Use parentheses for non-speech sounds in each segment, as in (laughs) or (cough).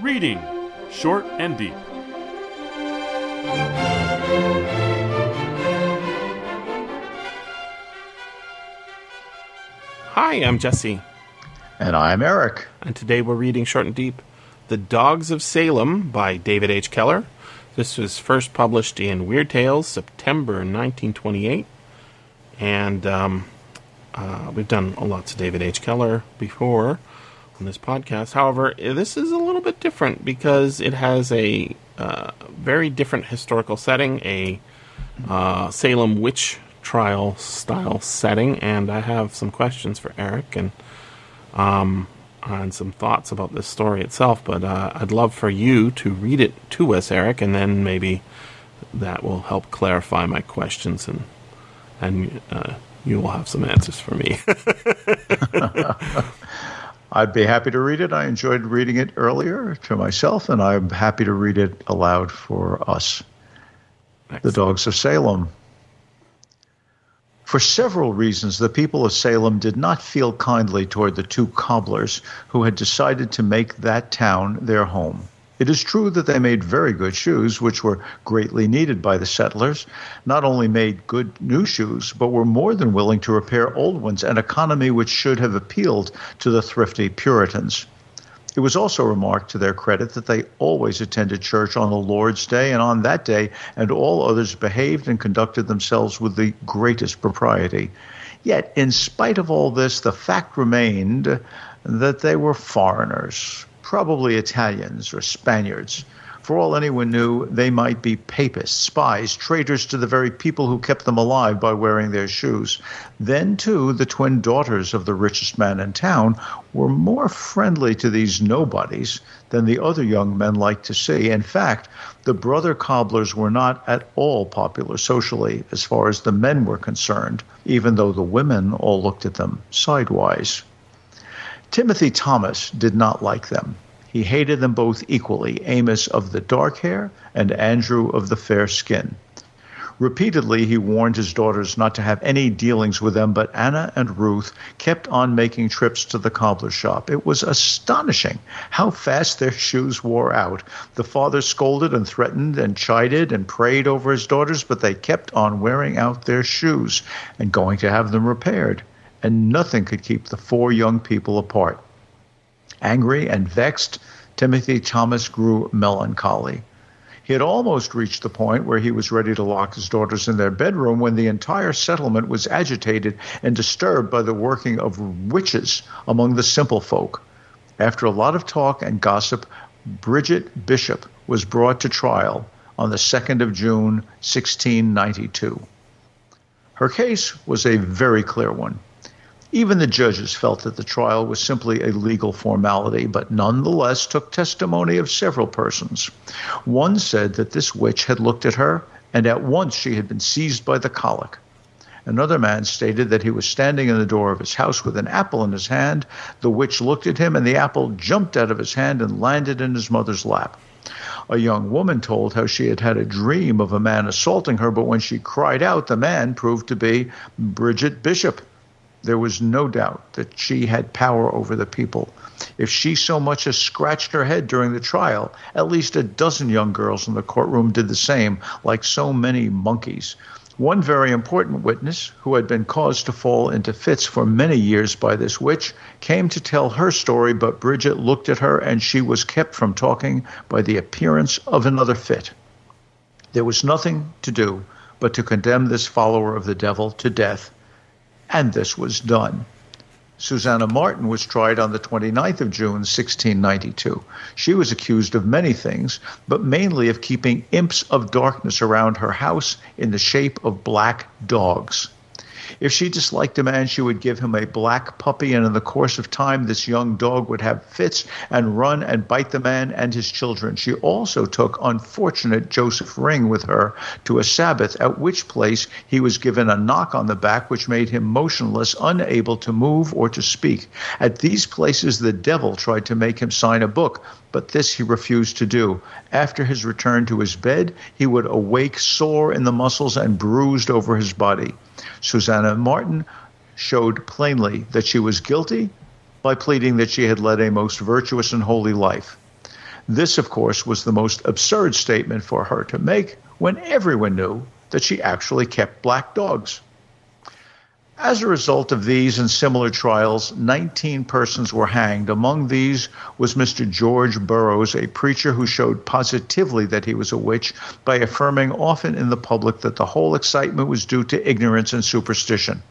Reading Short and Deep. Hi, I'm Jesse, And I'm Eric. and today we're reading Short and Deep The Dogs of Salem by David H. Keller. This was first published in Weird Tales, September 1928. And um, uh, we've done lots of David H. Keller before on this podcast. However, this is a little bit different because it has a uh, very different historical setting, a uh, Salem witch trial style setting, and I have some questions for Eric and um, and some thoughts about this story itself. But uh, I'd love for you to read it to us, Eric, and then maybe that will help clarify my questions, and and uh, you will have some answers for me. (laughs) (laughs) I'd be happy to read it. I enjoyed reading it earlier to myself, and I'm happy to read it aloud for us. The Dogs of Salem. For several reasons, the people of Salem did not feel kindly toward the two cobblers who had decided to make that town their home. It is true that they made very good shoes, which were greatly needed by the settlers, not only made good new shoes, but were more than willing to repair old ones, an economy which should have appealed to the thrifty Puritans. It was also remarked to their credit that they always attended church on the Lord's Day, and on that day and all others behaved and conducted themselves with the greatest propriety. Yet, in spite of all this, the fact remained that they were foreigners, probably Italians or Spaniards. For all anyone knew, they might be papists, spies, traitors to the very people who kept them alive by wearing their shoes. Then, too, the twin daughters of the richest man in town were more friendly to these nobodies than the other young men liked to see. In fact, the brother cobblers were not at all popular socially as far as the men were concerned, even though the women all looked at them sidewise. Timothy Thomas did not like them. He hated them both equally Amos of the dark hair and Andrew of the fair skin. Repeatedly, he warned his daughters not to have any dealings with them, but Anna and Ruth kept on making trips to the cobbler shop. It was astonishing how fast their shoes wore out. The father scolded and threatened and chided and prayed over his daughters, but they kept on wearing out their shoes and going to have them repaired, and nothing could keep the four young people apart. Angry and vexed, Timothy Thomas grew melancholy. He had almost reached the point where he was ready to lock his daughters in their bedroom when the entire settlement was agitated and disturbed by the working of witches among the simple folk. After a lot of talk and gossip, Bridget Bishop was brought to trial on the 2nd of June, 1692. Her case was a very clear one. Even the judges felt that the trial was simply a legal formality, but nonetheless took testimony of several persons. One said that this witch had looked at her, and at once she had been seized by the colic. Another man stated that he was standing in the door of his house with an apple in his hand. The witch looked at him, and the apple jumped out of his hand and landed in his mother's lap. A young woman told how she had had a dream of a man assaulting her, but when she cried out, the man proved to be Bridget Bishop. There was no doubt that she had power over the people. If she so much as scratched her head during the trial, at least a dozen young girls in the courtroom did the same, like so many monkeys. One very important witness, who had been caused to fall into fits for many years by this witch, came to tell her story, but Bridget looked at her and she was kept from talking by the appearance of another fit. There was nothing to do but to condemn this follower of the devil to death and this was done. Susanna Martin was tried on the 29th of June, 1692. She was accused of many things, but mainly of keeping imps of darkness around her house in the shape of black dogs. If she disliked a man, she would give him a black puppy, and in the course of time, this young dog would have fits and run and bite the man and his children. She also took unfortunate Joseph Ring with her to a Sabbath, at which place he was given a knock on the back, which made him motionless, unable to move or to speak. At these places, the devil tried to make him sign a book, but this he refused to do. After his return to his bed, he would awake sore in the muscles and bruised over his body. Susanna Martin showed plainly that she was guilty by pleading that she had led a most virtuous and holy life. This, of course, was the most absurd statement for her to make when everyone knew that she actually kept black dogs. As a result of these and similar trials, 19 persons were hanged. Among these was Mr. George Burroughs, a preacher who showed positively that he was a witch by affirming often in the public that the whole excitement was due to ignorance and superstition.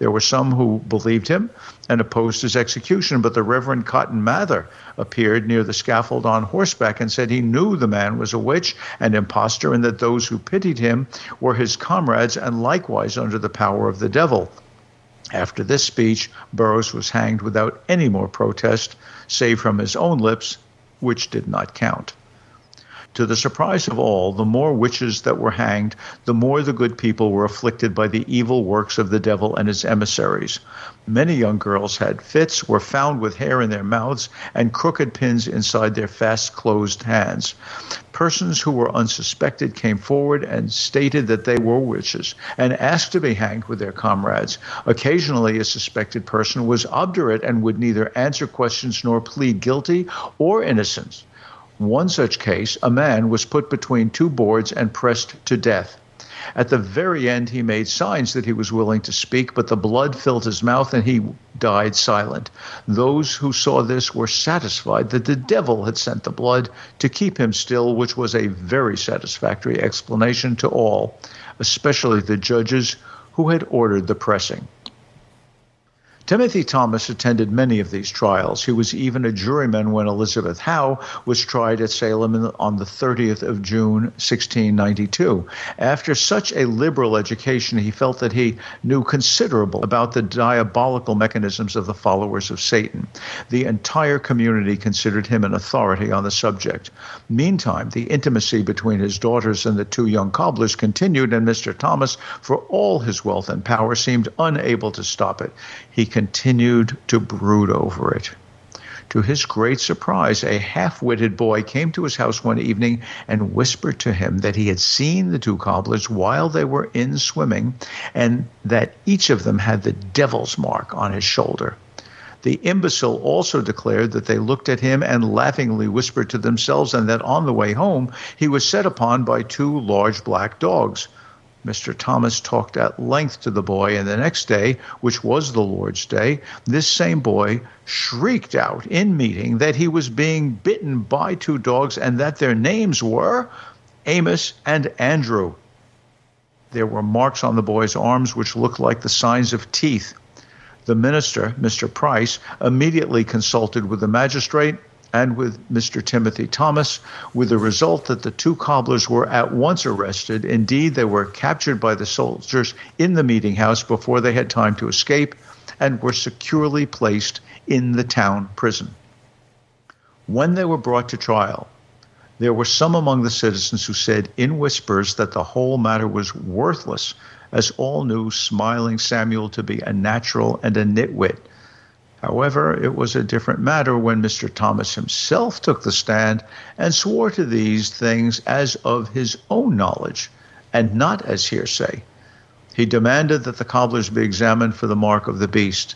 There were some who believed him and opposed his execution, but the Reverend Cotton Mather appeared near the scaffold on horseback and said he knew the man was a witch and impostor, and that those who pitied him were his comrades and likewise under the power of the devil. After this speech, Burroughs was hanged without any more protest, save from his own lips, which did not count. To the surprise of all, the more witches that were hanged, the more the good people were afflicted by the evil works of the devil and his emissaries. Many young girls had fits, were found with hair in their mouths, and crooked pins inside their fast closed hands. Persons who were unsuspected came forward and stated that they were witches and asked to be hanged with their comrades. Occasionally, a suspected person was obdurate and would neither answer questions nor plead guilty or innocence. One such case, a man was put between two boards and pressed to death. At the very end, he made signs that he was willing to speak, but the blood filled his mouth and he died silent. Those who saw this were satisfied that the devil had sent the blood to keep him still, which was a very satisfactory explanation to all, especially the judges who had ordered the pressing. Timothy Thomas attended many of these trials. He was even a juryman when Elizabeth Howe was tried at Salem on the 30th of June, 1692. After such a liberal education, he felt that he knew considerable about the diabolical mechanisms of the followers of Satan. The entire community considered him an authority on the subject. Meantime, the intimacy between his daughters and the two young cobblers continued, and Mr. Thomas, for all his wealth and power, seemed unable to stop it. He continued to brood over it. To his great surprise, a half witted boy came to his house one evening and whispered to him that he had seen the two cobblers while they were in swimming, and that each of them had the devil's mark on his shoulder. The imbecile also declared that they looked at him and laughingly whispered to themselves, and that on the way home he was set upon by two large black dogs. Mr. Thomas talked at length to the boy, and the next day, which was the Lord's Day, this same boy shrieked out in meeting that he was being bitten by two dogs and that their names were Amos and Andrew. There were marks on the boy's arms which looked like the signs of teeth. The minister, Mr. Price, immediately consulted with the magistrate and with Mr. Timothy Thomas, with the result that the two cobblers were at once arrested. Indeed, they were captured by the soldiers in the meeting house before they had time to escape and were securely placed in the town prison. When they were brought to trial, there were some among the citizens who said in whispers that the whole matter was worthless, as all knew Smiling Samuel to be a natural and a nitwit However, it was a different matter when Mr. Thomas himself took the stand and swore to these things as of his own knowledge and not as hearsay. He demanded that the cobblers be examined for the mark of the beast.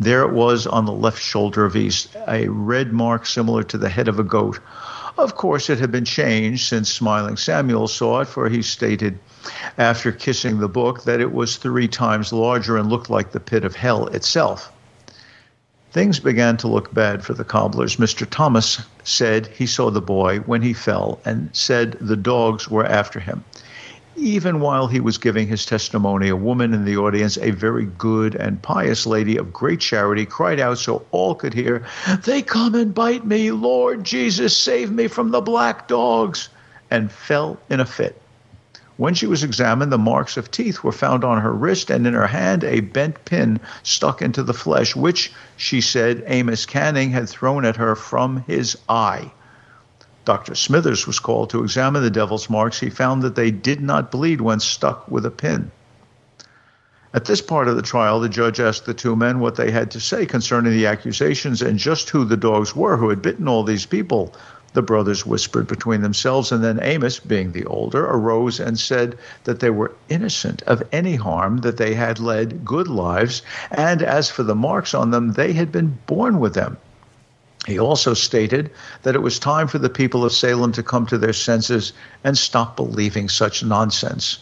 There it was on the left shoulder of each, a red mark similar to the head of a goat. Of course, it had been changed since Smiling Samuel saw it, for he stated after kissing the book that it was three times larger and looked like the pit of hell itself. Things began to look bad for the cobblers. Mr. Thomas said he saw the boy when he fell and said the dogs were after him. Even while he was giving his testimony, a woman in the audience, a very good and pious lady of great charity, cried out so all could hear, They come and bite me! Lord Jesus, save me from the black dogs! and fell in a fit. When she was examined, the marks of teeth were found on her wrist and in her hand a bent pin stuck into the flesh, which, she said, Amos Canning had thrown at her from his eye. Dr. Smithers was called to examine the devil's marks. He found that they did not bleed when stuck with a pin. At this part of the trial, the judge asked the two men what they had to say concerning the accusations and just who the dogs were who had bitten all these people. The brothers whispered between themselves, and then Amos, being the older, arose and said that they were innocent of any harm, that they had led good lives, and as for the marks on them, they had been born with them. He also stated that it was time for the people of Salem to come to their senses and stop believing such nonsense.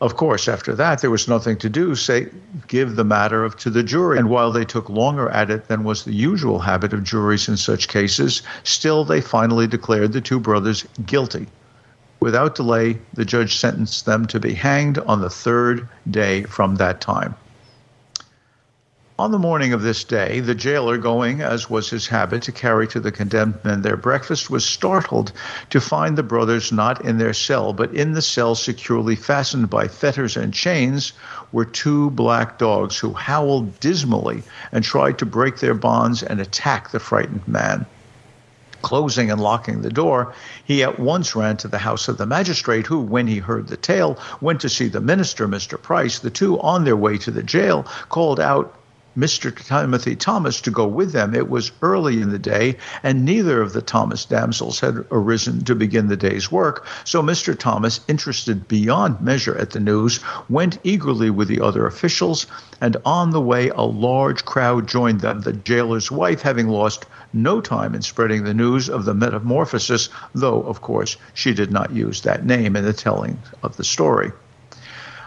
Of course, after that, there was nothing to do, say, give the matter of, to the jury. And while they took longer at it than was the usual habit of juries in such cases, still they finally declared the two brothers guilty. Without delay, the judge sentenced them to be hanged on the third day from that time. On the morning of this day, the jailer, going, as was his habit, to carry to the condemned men their breakfast, was startled to find the brothers not in their cell, but in the cell, securely fastened by fetters and chains, were two black dogs who howled dismally and tried to break their bonds and attack the frightened man. Closing and locking the door, he at once ran to the house of the magistrate, who, when he heard the tale, went to see the minister, Mr. Price. The two, on their way to the jail, called out, Mr. Timothy Thomas to go with them. It was early in the day, and neither of the Thomas damsels had arisen to begin the day's work. So Mr. Thomas, interested beyond measure at the news, went eagerly with the other officials, and on the way a large crowd joined them, the jailer's wife having lost no time in spreading the news of the metamorphosis, though, of course, she did not use that name in the telling of the story.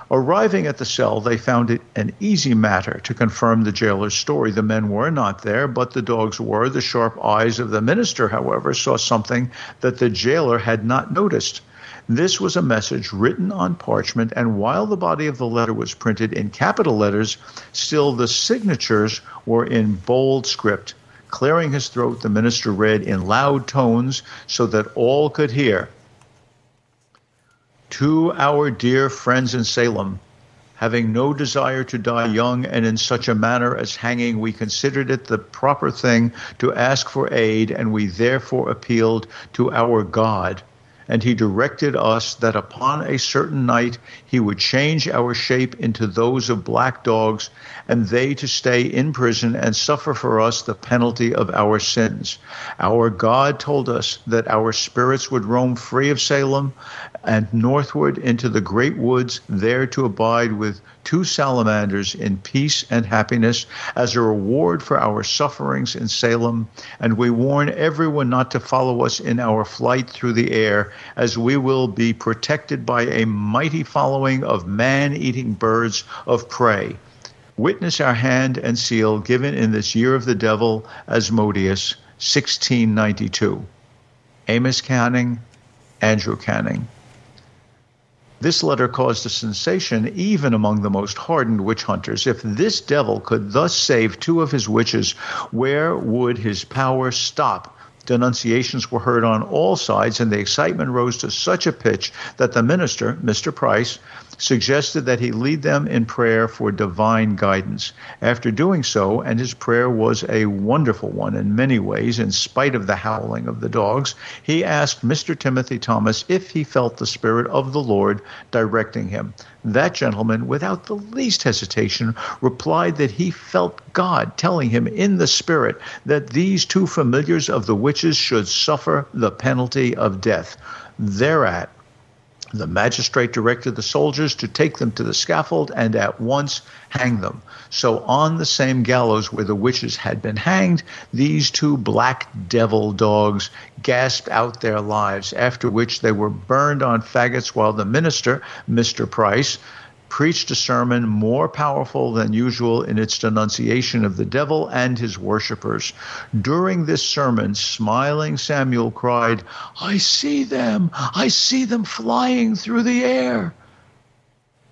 Arriving at the cell, they found it an easy matter to confirm the jailer's story. The men were not there, but the dogs were. The sharp eyes of the minister, however, saw something that the jailer had not noticed. This was a message written on parchment, and while the body of the letter was printed in capital letters, still the signatures were in bold script. Clearing his throat, the minister read in loud tones so that all could hear to our dear friends in Salem, having no desire to die young and in such a manner as hanging, we considered it the proper thing to ask for aid, and we therefore appealed to our God and he directed us that upon a certain night he would change our shape into those of black dogs, and they to stay in prison and suffer for us the penalty of our sins. Our God told us that our spirits would roam free of Salem and northward into the great woods, there to abide with two salamanders in peace and happiness as a reward for our sufferings in Salem, and we warn everyone not to follow us in our flight through the air, as we will be protected by a mighty following of man eating birds of prey. Witness our hand and seal given in this year of the devil, Asmodeus, 1692. Amos Canning, Andrew Canning. This letter caused a sensation even among the most hardened witch hunters. If this devil could thus save two of his witches, where would his power stop? Denunciations were heard on all sides, and the excitement rose to such a pitch that the minister, Mr. Price, suggested that he lead them in prayer for divine guidance. After doing so, and his prayer was a wonderful one in many ways, in spite of the howling of the dogs, he asked Mr. Timothy Thomas if he felt the Spirit of the Lord directing him. That gentleman, without the least hesitation, replied that he felt God telling him in the Spirit that these two familiars of the witches should suffer the penalty of death. Thereat, the magistrate directed the soldiers to take them to the scaffold and at once hang them. So, on the same gallows where the witches had been hanged, these two black devil dogs gasped out their lives, after which they were burned on faggots while the minister, Mr. Price, preached a sermon more powerful than usual in its denunciation of the devil and his worshippers. During this sermon, smiling Samuel cried, I see them! I see them flying through the air!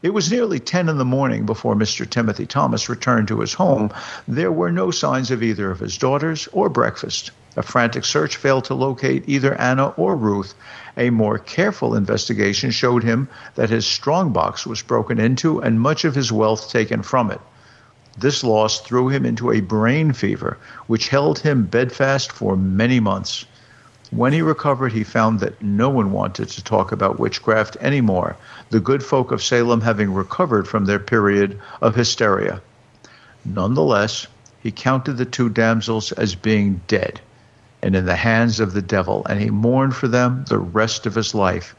It was nearly 10 in the morning before Mr. Timothy Thomas returned to his home. There were no signs of either of his daughters or breakfast. A frantic search failed to locate either Anna or Ruth. A more careful investigation showed him that his strongbox was broken into and much of his wealth taken from it. This loss threw him into a brain fever, which held him bedfast for many months. When he recovered, he found that no one wanted to talk about witchcraft anymore, the good folk of Salem having recovered from their period of hysteria. Nonetheless, he counted the two damsels as being dead and in the hands of the devil, and he mourned for them the rest of his life,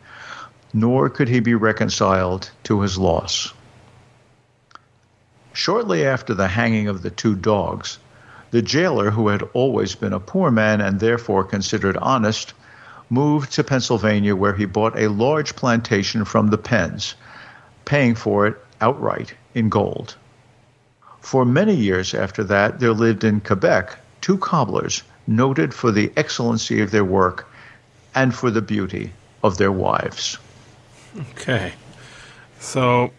nor could he be reconciled to his loss. Shortly after the hanging of the two dogs, The jailer, who had always been a poor man and therefore considered honest, moved to Pennsylvania where he bought a large plantation from the Penns, paying for it outright in gold. For many years after that, there lived in Quebec two cobblers noted for the excellency of their work and for the beauty of their wives. Okay. So,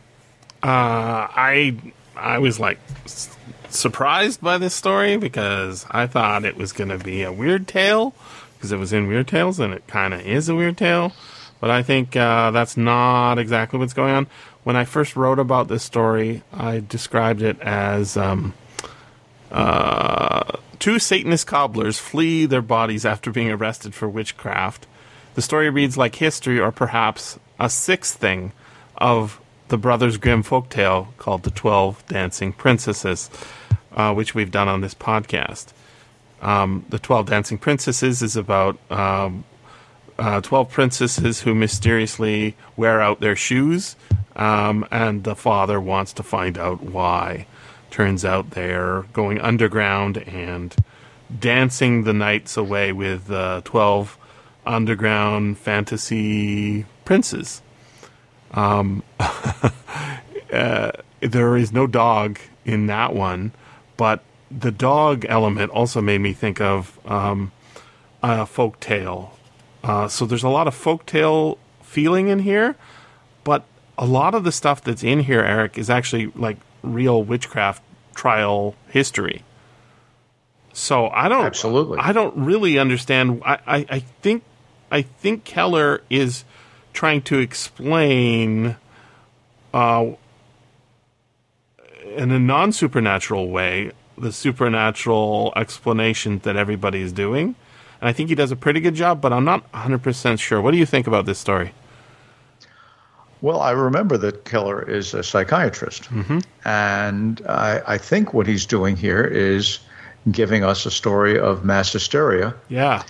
uh, I I was like s- surprised by this story because I thought it was going to be a weird tale because it was in Weird Tales and it kind of is a weird tale. But I think uh, that's not exactly what's going on. When I first wrote about this story, I described it as um, uh, two Satanist cobblers flee their bodies after being arrested for witchcraft. The story reads like history, or perhaps a sixth thing of the Brothers Grimm folktale called The Twelve Dancing Princesses, uh, which we've done on this podcast. Um, the Twelve Dancing Princesses is about um, uh, 12 princesses who mysteriously wear out their shoes, um, and the father wants to find out why. Turns out they're going underground and dancing the nights away with uh, 12 underground fantasy princes. Um, (laughs) uh, there is no dog in that one, but the dog element also made me think of um, a folk tale. Uh, so there's a lot of folktale feeling in here, but a lot of the stuff that's in here, Eric, is actually like real witchcraft trial history. So I don't Absolutely. I don't really understand. I, I, I think I think Keller is trying to explain uh, in a non supernatural way the supernatural explanation that everybody is doing. And I think he does a pretty good job, but I'm not 100% sure. What do you think about this story? Well, I remember that Keller is a psychiatrist. Mm-hmm. And I, I think what he's doing here is giving us a story of mass hysteria Yeah.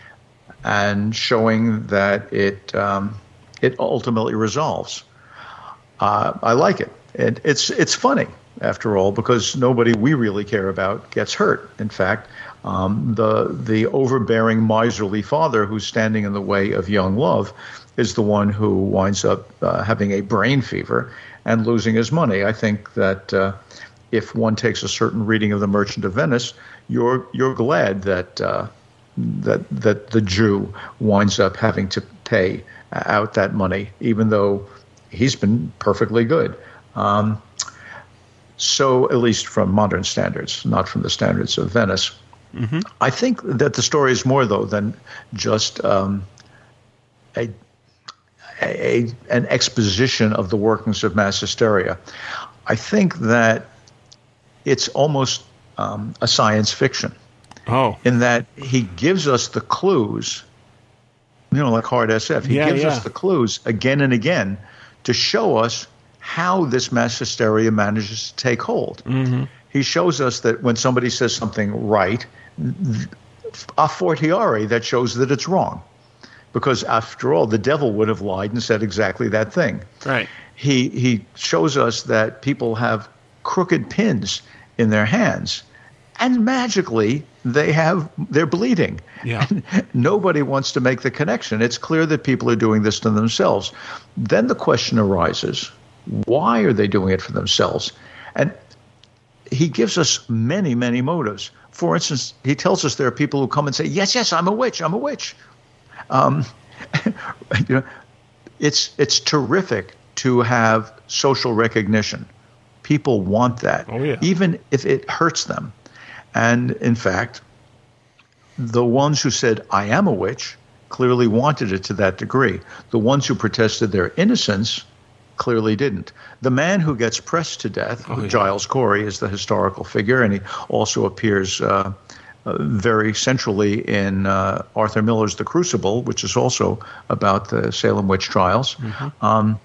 and showing that it, um, it ultimately resolves. Uh, I like it. And it's, it's funny, after all, because nobody we really care about gets hurt. In fact, um, the, the overbearing, miserly father who's standing in the way of young love is the one who winds up uh, having a brain fever and losing his money. I think that uh, if one takes a certain reading of The Merchant of Venice, you're you're glad that uh, that that the Jew winds up having to pay out that money, even though he's been perfectly good. Um, so, at least from modern standards, not from the standards of Venice. I think that the story is more, though, than just um, a, a an exposition of the workings of mass hysteria. I think that it's almost um, a science fiction Oh. in that he gives us the clues, you know, like hard SF. He Yeah, gives yeah. us the clues again and again to show us how this mass hysteria manages to take hold. Mm-hmm. He shows us that when somebody says something right, a fortiori that shows that it's wrong. Because after all, the devil would have lied and said exactly that thing. Right. he he shows us that people have crooked pins in their hands and magically they have they're bleeding. Yeah. And (laughs) nobody wants to make the connection. It's clear that people are doing this to themselves. Then the question arises why are they doing it for themselves? And he gives us many many motives. For instance he tells us there are people who come and say yes yes i'm a witch i'm a witch um, (laughs) you know it's it's terrific to have social recognition. People want that, Oh, yeah. even if it hurts them. And in fact, the ones who said "I am a witch" clearly wanted it to that degree. The ones who protested their innocence clearly didn't. The man who gets pressed to death, Oh, yeah. Giles Corey, is the historical figure, and he also appears. Uh, uh, very centrally in uh, Arthur Miller's The Crucible, which is also about the Salem witch trials. Um,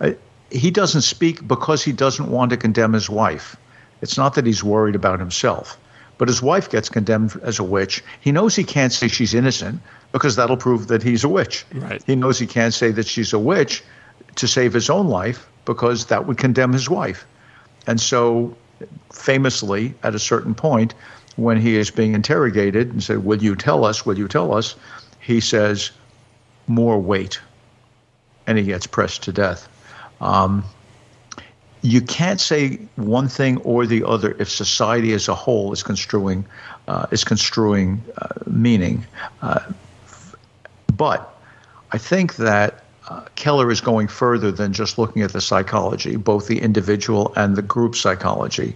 uh, he doesn't speak because he doesn't want to condemn his wife. It's not that he's worried about himself, but his wife gets condemned as a witch. He knows he can't say she's innocent because that'll prove that he's a witch. Right. He knows he can't say that she's a witch to save his own life because that would condemn his wife. And so, famously, at a certain point, when he is being interrogated and said, Will you tell us? Will you tell us? He says, More weight. And he gets pressed to death. Um, you can't say one thing or the other if society as a whole is construing uh, is construing uh, meaning. Uh, but I think that uh, Keller is going further than just looking at the psychology, both the individual and the group psychology.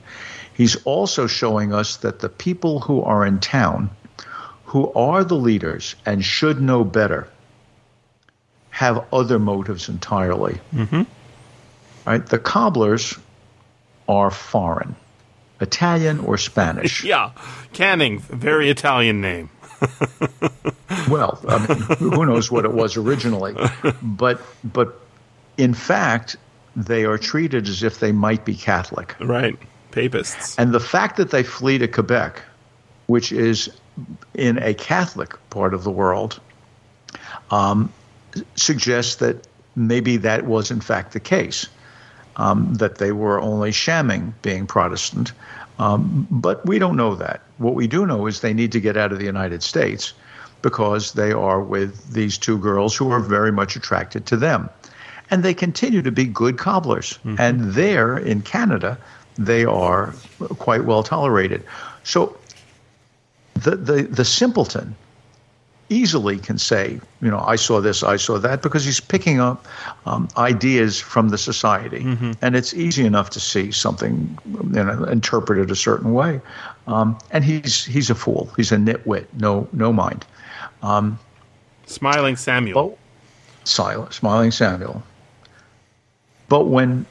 He's also showing us that the people who are in town, who are the leaders and should know better, have other motives entirely. Mm-hmm. Right? The cobblers are foreign, Italian or Spanish. (laughs) Yeah, Canning, very Italian name. (laughs) well, I mean, who knows what it was originally, but but in fact, they are treated as if they might be Catholic. Right, papists. And the fact that they flee to Quebec, which is in a Catholic part of the world, um, suggests that maybe that was in fact the case. Um, that they were only shamming being Protestant. Um, but we don't know that. What we do know is they need to get out of the United States because they are with these two girls who are very much attracted to them. And they continue to be good cobblers. Mm-hmm. And there in Canada, they are quite well tolerated. So the, the, the simpleton easily can say, you know, I saw this, I saw that, because he's picking up um, ideas from the society, mm-hmm. and it's easy enough to see something, you know, interpreted a certain way. Um, and he's he's a fool. He's a nitwit. No no mind. Um, smiling Samuel. But, silent, smiling Samuel. But when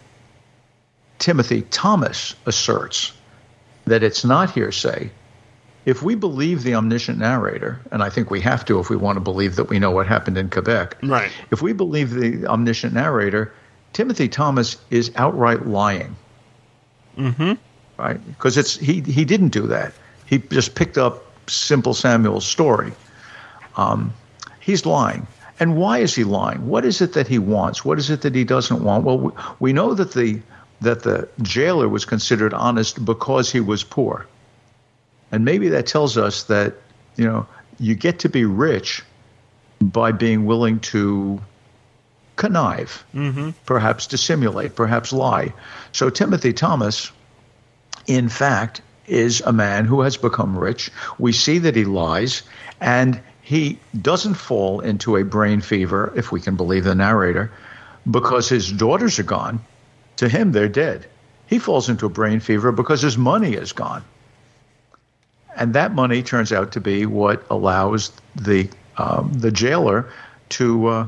Timothy Thomas asserts that it's not hearsay, if we believe the omniscient narrator, and I think we have to if we want to believe that we know what happened in Quebec, right? If we believe the omniscient narrator, Timothy Thomas is outright lying. Mm-hmm. Right? Because it's he he didn't do that. He just picked up simple Samuel's story. Um, he's lying. And why is he lying? What is it that he wants? What is it that he doesn't want? Well, we, we know that the that the jailer was considered honest because he was poor. And maybe that tells us that, you know, you get to be rich by being willing to connive, mm-hmm. perhaps dissimulate, perhaps lie. So Timothy Thomas, in fact, is a man who has become rich. We see that he lies, and he doesn't fall into a brain fever, if we can believe the narrator, because his daughters are gone. To him, they're dead. He falls into a brain fever because his money is gone. And that money turns out to be what allows the um, the jailer to uh,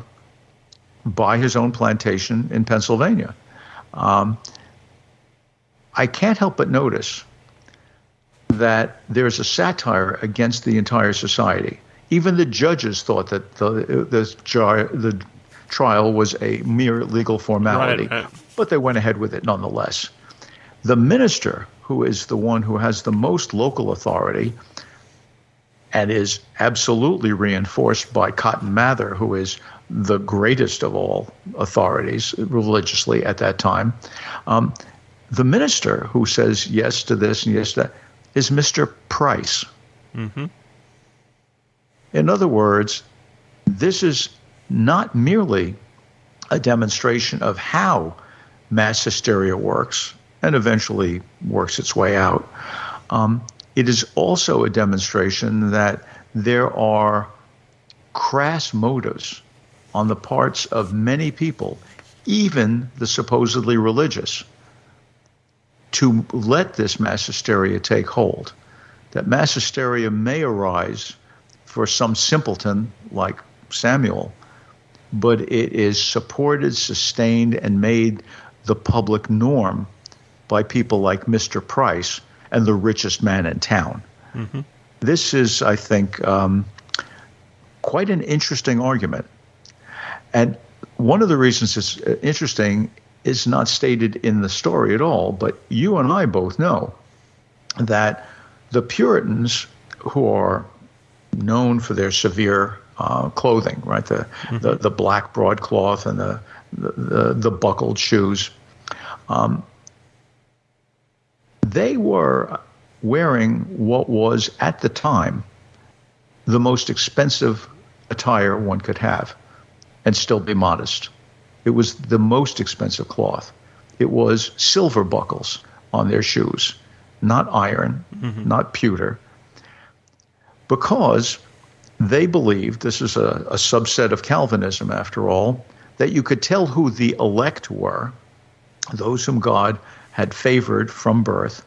buy his own plantation in Pennsylvania. Um, I can't help but notice that there's a satire against the entire society. Even the judges thought that the the, the trial was a mere legal formality, right. But they went ahead with it nonetheless. The minister who is the one who has the most local authority and is absolutely reinforced by Cotton Mather, who is the greatest of all authorities religiously at that time. Um, the minister who says yes to this and yes to that is Mr. Price. Mm-hmm. In other words, this is not merely a demonstration of how mass hysteria works, and eventually works its way out. Um, it is also a demonstration that there are crass motives on the parts of many people, even the supposedly religious, to let this mass hysteria take hold. That mass hysteria may arise for some simpleton like Samuel, but it is supported, sustained, and made the public norm by people like Mr. Price and the richest man in town. Mm-hmm. This is, I think, um, quite an interesting argument. And one of the reasons it's uh, interesting is not stated in the story at all, but you and I both know that the Puritans, who are known for their severe uh, clothing, right, the, mm-hmm. the, the black broadcloth and the the, the, the buckled shoes, um, they were wearing what was at the time the most expensive attire one could have and still be modest. It was the most expensive cloth. It was silver buckles on their shoes, not iron, mm-hmm. not pewter, because they believed this is a, a subset of Calvinism, after all, that you could tell who the elect were, those whom God had favored from birth.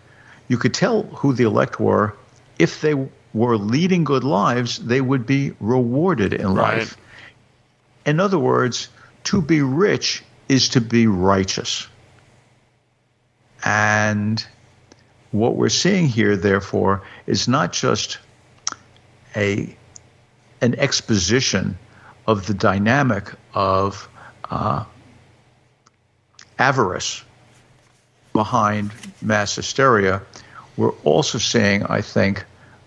You could tell who the elect were if they were leading good lives, they would be rewarded in right. life. In other words, to be rich is to be righteous. And what we're seeing here, therefore, is not just a an exposition of the dynamic of uh, avarice behind mass hysteria. We're also seeing, I think,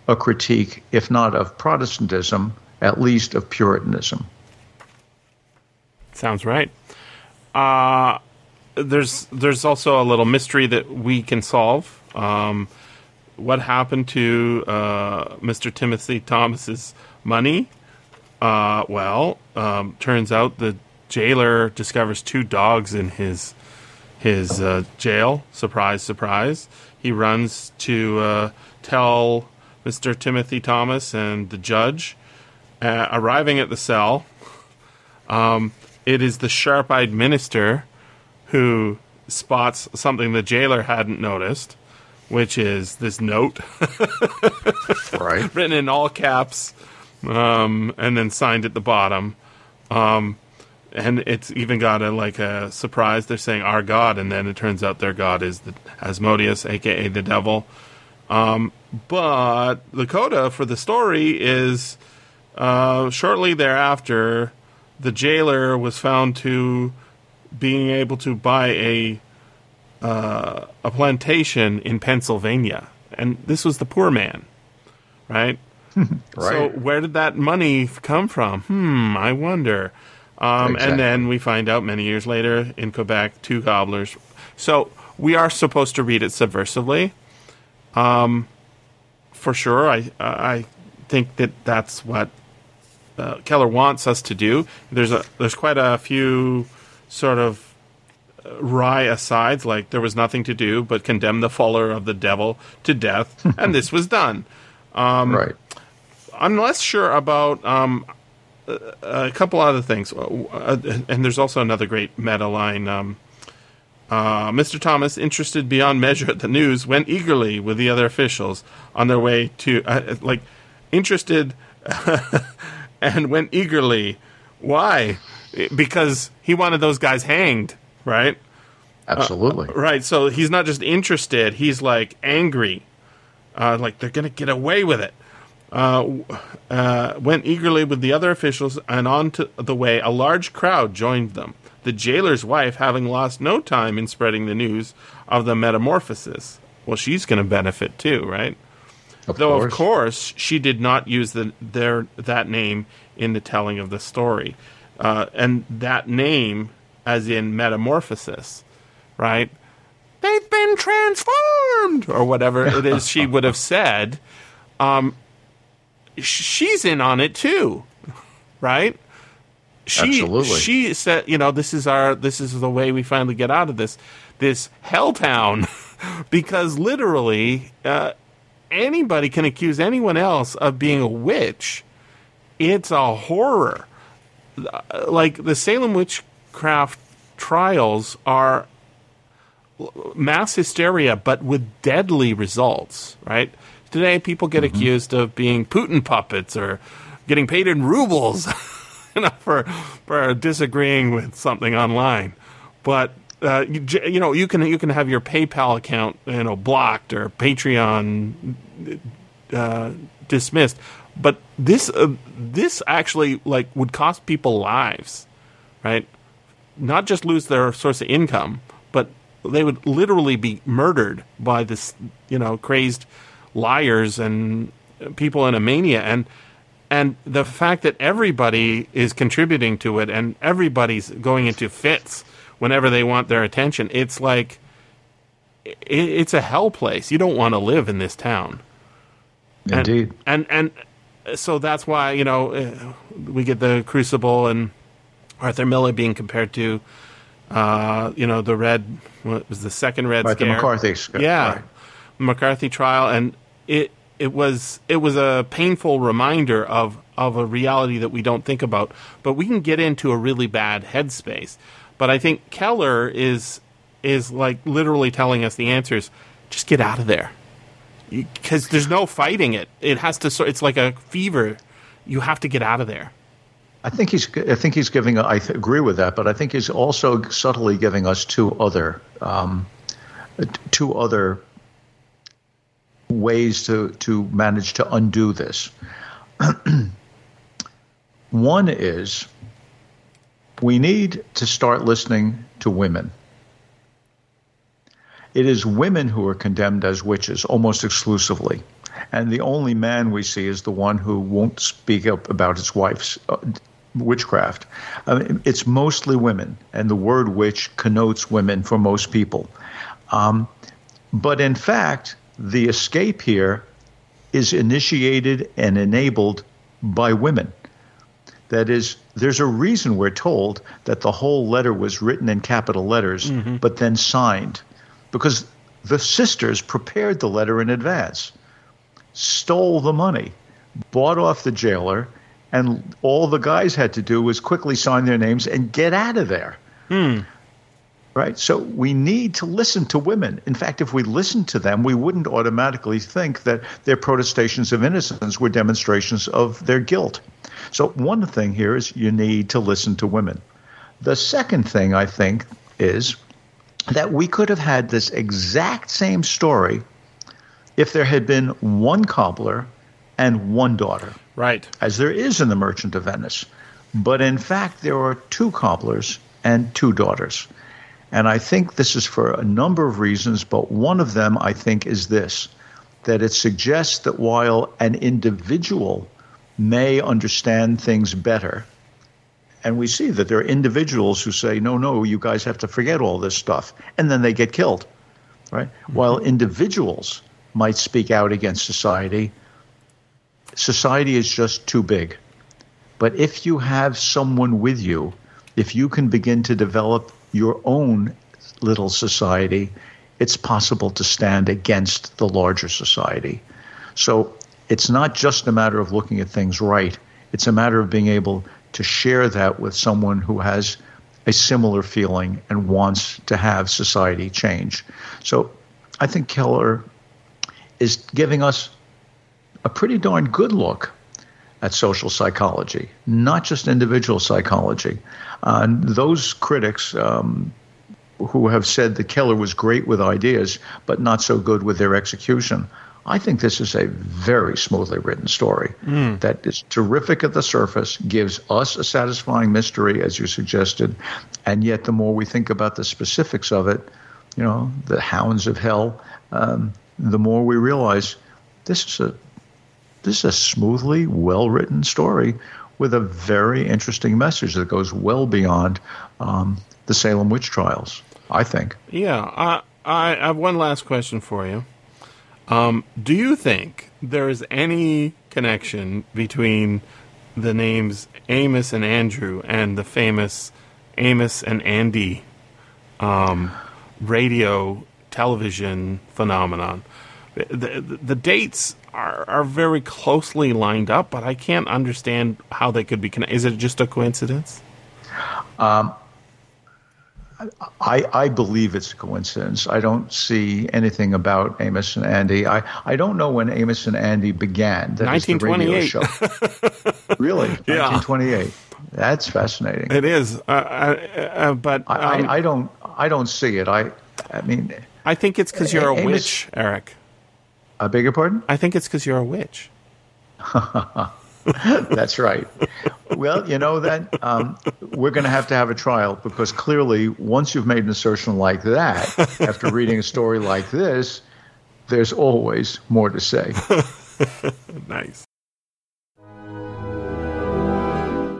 a critique, if not of Protestantism, at least of Puritanism. Sounds right. Uh, there's there's also a little mystery that we can solve. Um, what happened to uh, Mr. Timothy Thomas's money? Uh, well, um, turns out the jailer discovers two dogs in his his uh, jail. Surprise, surprise! He runs to uh, tell Mr. Timothy Thomas and the judge. Uh, arriving at the cell, um, it is the sharp eyed minister who spots something the jailer hadn't noticed, which is this note. (laughs) right. Written in all caps um, and then signed at the bottom. Um, and it's even got a like a surprise. They're saying our God, and then it turns out their God is the Asmodeus, aka the devil. Um, but the coda for the story is uh, shortly thereafter, the jailer was found to being able to buy a uh, a plantation in Pennsylvania, and this was the poor man, right? (laughs) right. So where did that money come from? Hmm, I wonder. Um, exactly. And then we find out many years later in Quebec, two gobblers. So we are supposed to read it subversively. Um, for sure, I I think that that's what uh, Keller wants us to do. There's a there's quite a few sort of uh, wry asides, like there was nothing to do but condemn the follower of the devil to death, and (laughs) this was done. Um, right. I'm less sure about um, a, a, couple other things, uh, uh, and there's also another great meta line. Um, uh, Mr. Thomas, interested beyond measure at the news, went eagerly with the other officials on their way to, uh, like, interested (laughs) and went eagerly. Why? Because he wanted those guys hanged, right? Absolutely. Uh, right. So he's not just interested, he's like angry. Uh, like they're going to get away with it. Uh, uh, went eagerly with the other officials, and on to the way, a large crowd joined them. The jailer's wife, having lost no time in spreading the news of the metamorphosis. Well, she's going to benefit too, right? Of Though, course. of course, she did not use the, their that name in the telling of the story, uh, and that name, as in metamorphosis, right? They've been transformed, or whatever it is she would have said. Um, she's in on it too, right? She, Absolutely. She said, you know, this is our, this is the way we finally get out of this, this hell town, (laughs) because literally, uh, anybody can accuse anyone else of being a witch. It's a horror. Like the Salem witchcraft trials are mass hysteria, but with deadly results, right? Today, people get mm-hmm. accused of being Putin puppets or getting paid in rubles (laughs) you know, for, for disagreeing with something online. But uh, you, you, know, you can you can have your PayPal account, you know, blocked or Patreon uh, dismissed. But this uh, this actually like would cost people lives, right? Not just lose their source of income, but they would literally be murdered by this, you know, crazed liars and people in a mania and and the fact that everybody is contributing to it and everybody's going into fits whenever they want their attention. It's like it, it's a hell place. You don't want to live in this town. And- Indeed. And, and so that's why you know uh, we get the Crucible and Arthur Miller being compared to uh, you know the Red what was the second Red Right, the Scare? McCarthy yeah, right. McCarthy trial, and it it was it was a painful reminder of of a reality that we don't think about, but we can get into a really bad headspace. But I think Keller is is like literally telling us the answers. Just get out of there because there's no fighting it. It has to. It's like a fever. You have to get out of there. I think he's. I think he's giving. I th- agree with that, but I think he's also subtly giving us two other, um, two other ways to to manage to undo this. (clears throat) One is we need to start listening to women. It is women who are condemned as witches almost exclusively. And the only man we see is the one who won't speak up about his wife's uh, witchcraft. I mean, it's mostly women, and the word witch connotes women for most people. Um, but in fact, the escape here is initiated and enabled by women. That is, there's a reason we're told that the whole letter was written in capital letters, mm-hmm. but then signed, because the sisters prepared the letter in advance, stole the money, bought off the jailer, and all the guys had to do was quickly sign their names and get out of there. Hmm. Right? So we need to listen to women. In fact, if we listened to them, we wouldn't automatically think that their protestations of innocence were demonstrations of their guilt. So, one thing here is you need to listen to women. The second thing I think is that we could have had this exact same story if there had been one cobbler and one daughter Right. as there is in the Merchant of Venice. But in fact, there are two cobblers and two daughters. And I think this is for a number of reasons, but one of them I think is this that it suggests that while an individual may understand things better, and we see that there are individuals who say, no, no, you guys have to forget all this stuff, and then they get killed, right? Mm-hmm. While individuals might speak out against society, society is just too big. But if you have someone with you, if you can begin to develop your own little society, it's possible to stand against the larger society. So it's not just a matter of looking at things right, it's a matter of being able to share that with someone who has a similar feeling and wants to have society change. So I think Keller is giving us a pretty darn good look at social psychology, not just individual psychology. Uh, and those critics um, who have said that Keller was great with ideas, but not so good with their execution, I think this is a very smoothly written story that is terrific at the surface, gives us a satisfying mystery, as you suggested, and yet the more we think about the specifics of it, you know, the hounds of hell, um, the more we realize this is a this is a smoothly well written story with a very interesting message that goes well beyond um, the Salem witch trials. I think. Yeah, I, I have one last question for you. Um, do you think there is any connection between the names Amos and Andrew and the famous Amos and Andy um, radio television phenomenon? The, the, the dates are, are very closely lined up, but I can't understand how they could be connected. Is it just a coincidence? Um, I, I believe it's a coincidence. I don't see anything about Amos and Andy. I, I don't know when Amos and Andy began. That is the radio 1928. show. (laughs) really? Yeah. 1928. That's fascinating. It is, uh, uh, uh, but I, um, I, I don't I don't see it. I I mean, I think it's because you're a Amos- witch, Eric. I beg your pardon? I think it's because you're a witch. (laughs) That's right. Well, you know that um, we're going to have to have a trial because clearly, once you've made an assertion like that, after reading a story like this, there's always more to say. (laughs) Nice.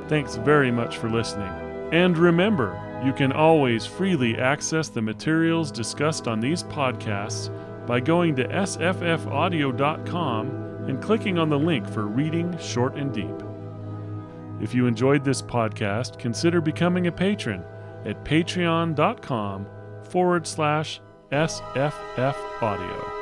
Thanks very much for listening. And remember, You can always freely access the materials discussed on these podcasts by going to sffaudio.com and clicking on the link for Reading Short and Deep. If you enjoyed this podcast, consider becoming a patron at patreon.com forward slash SFF Audio.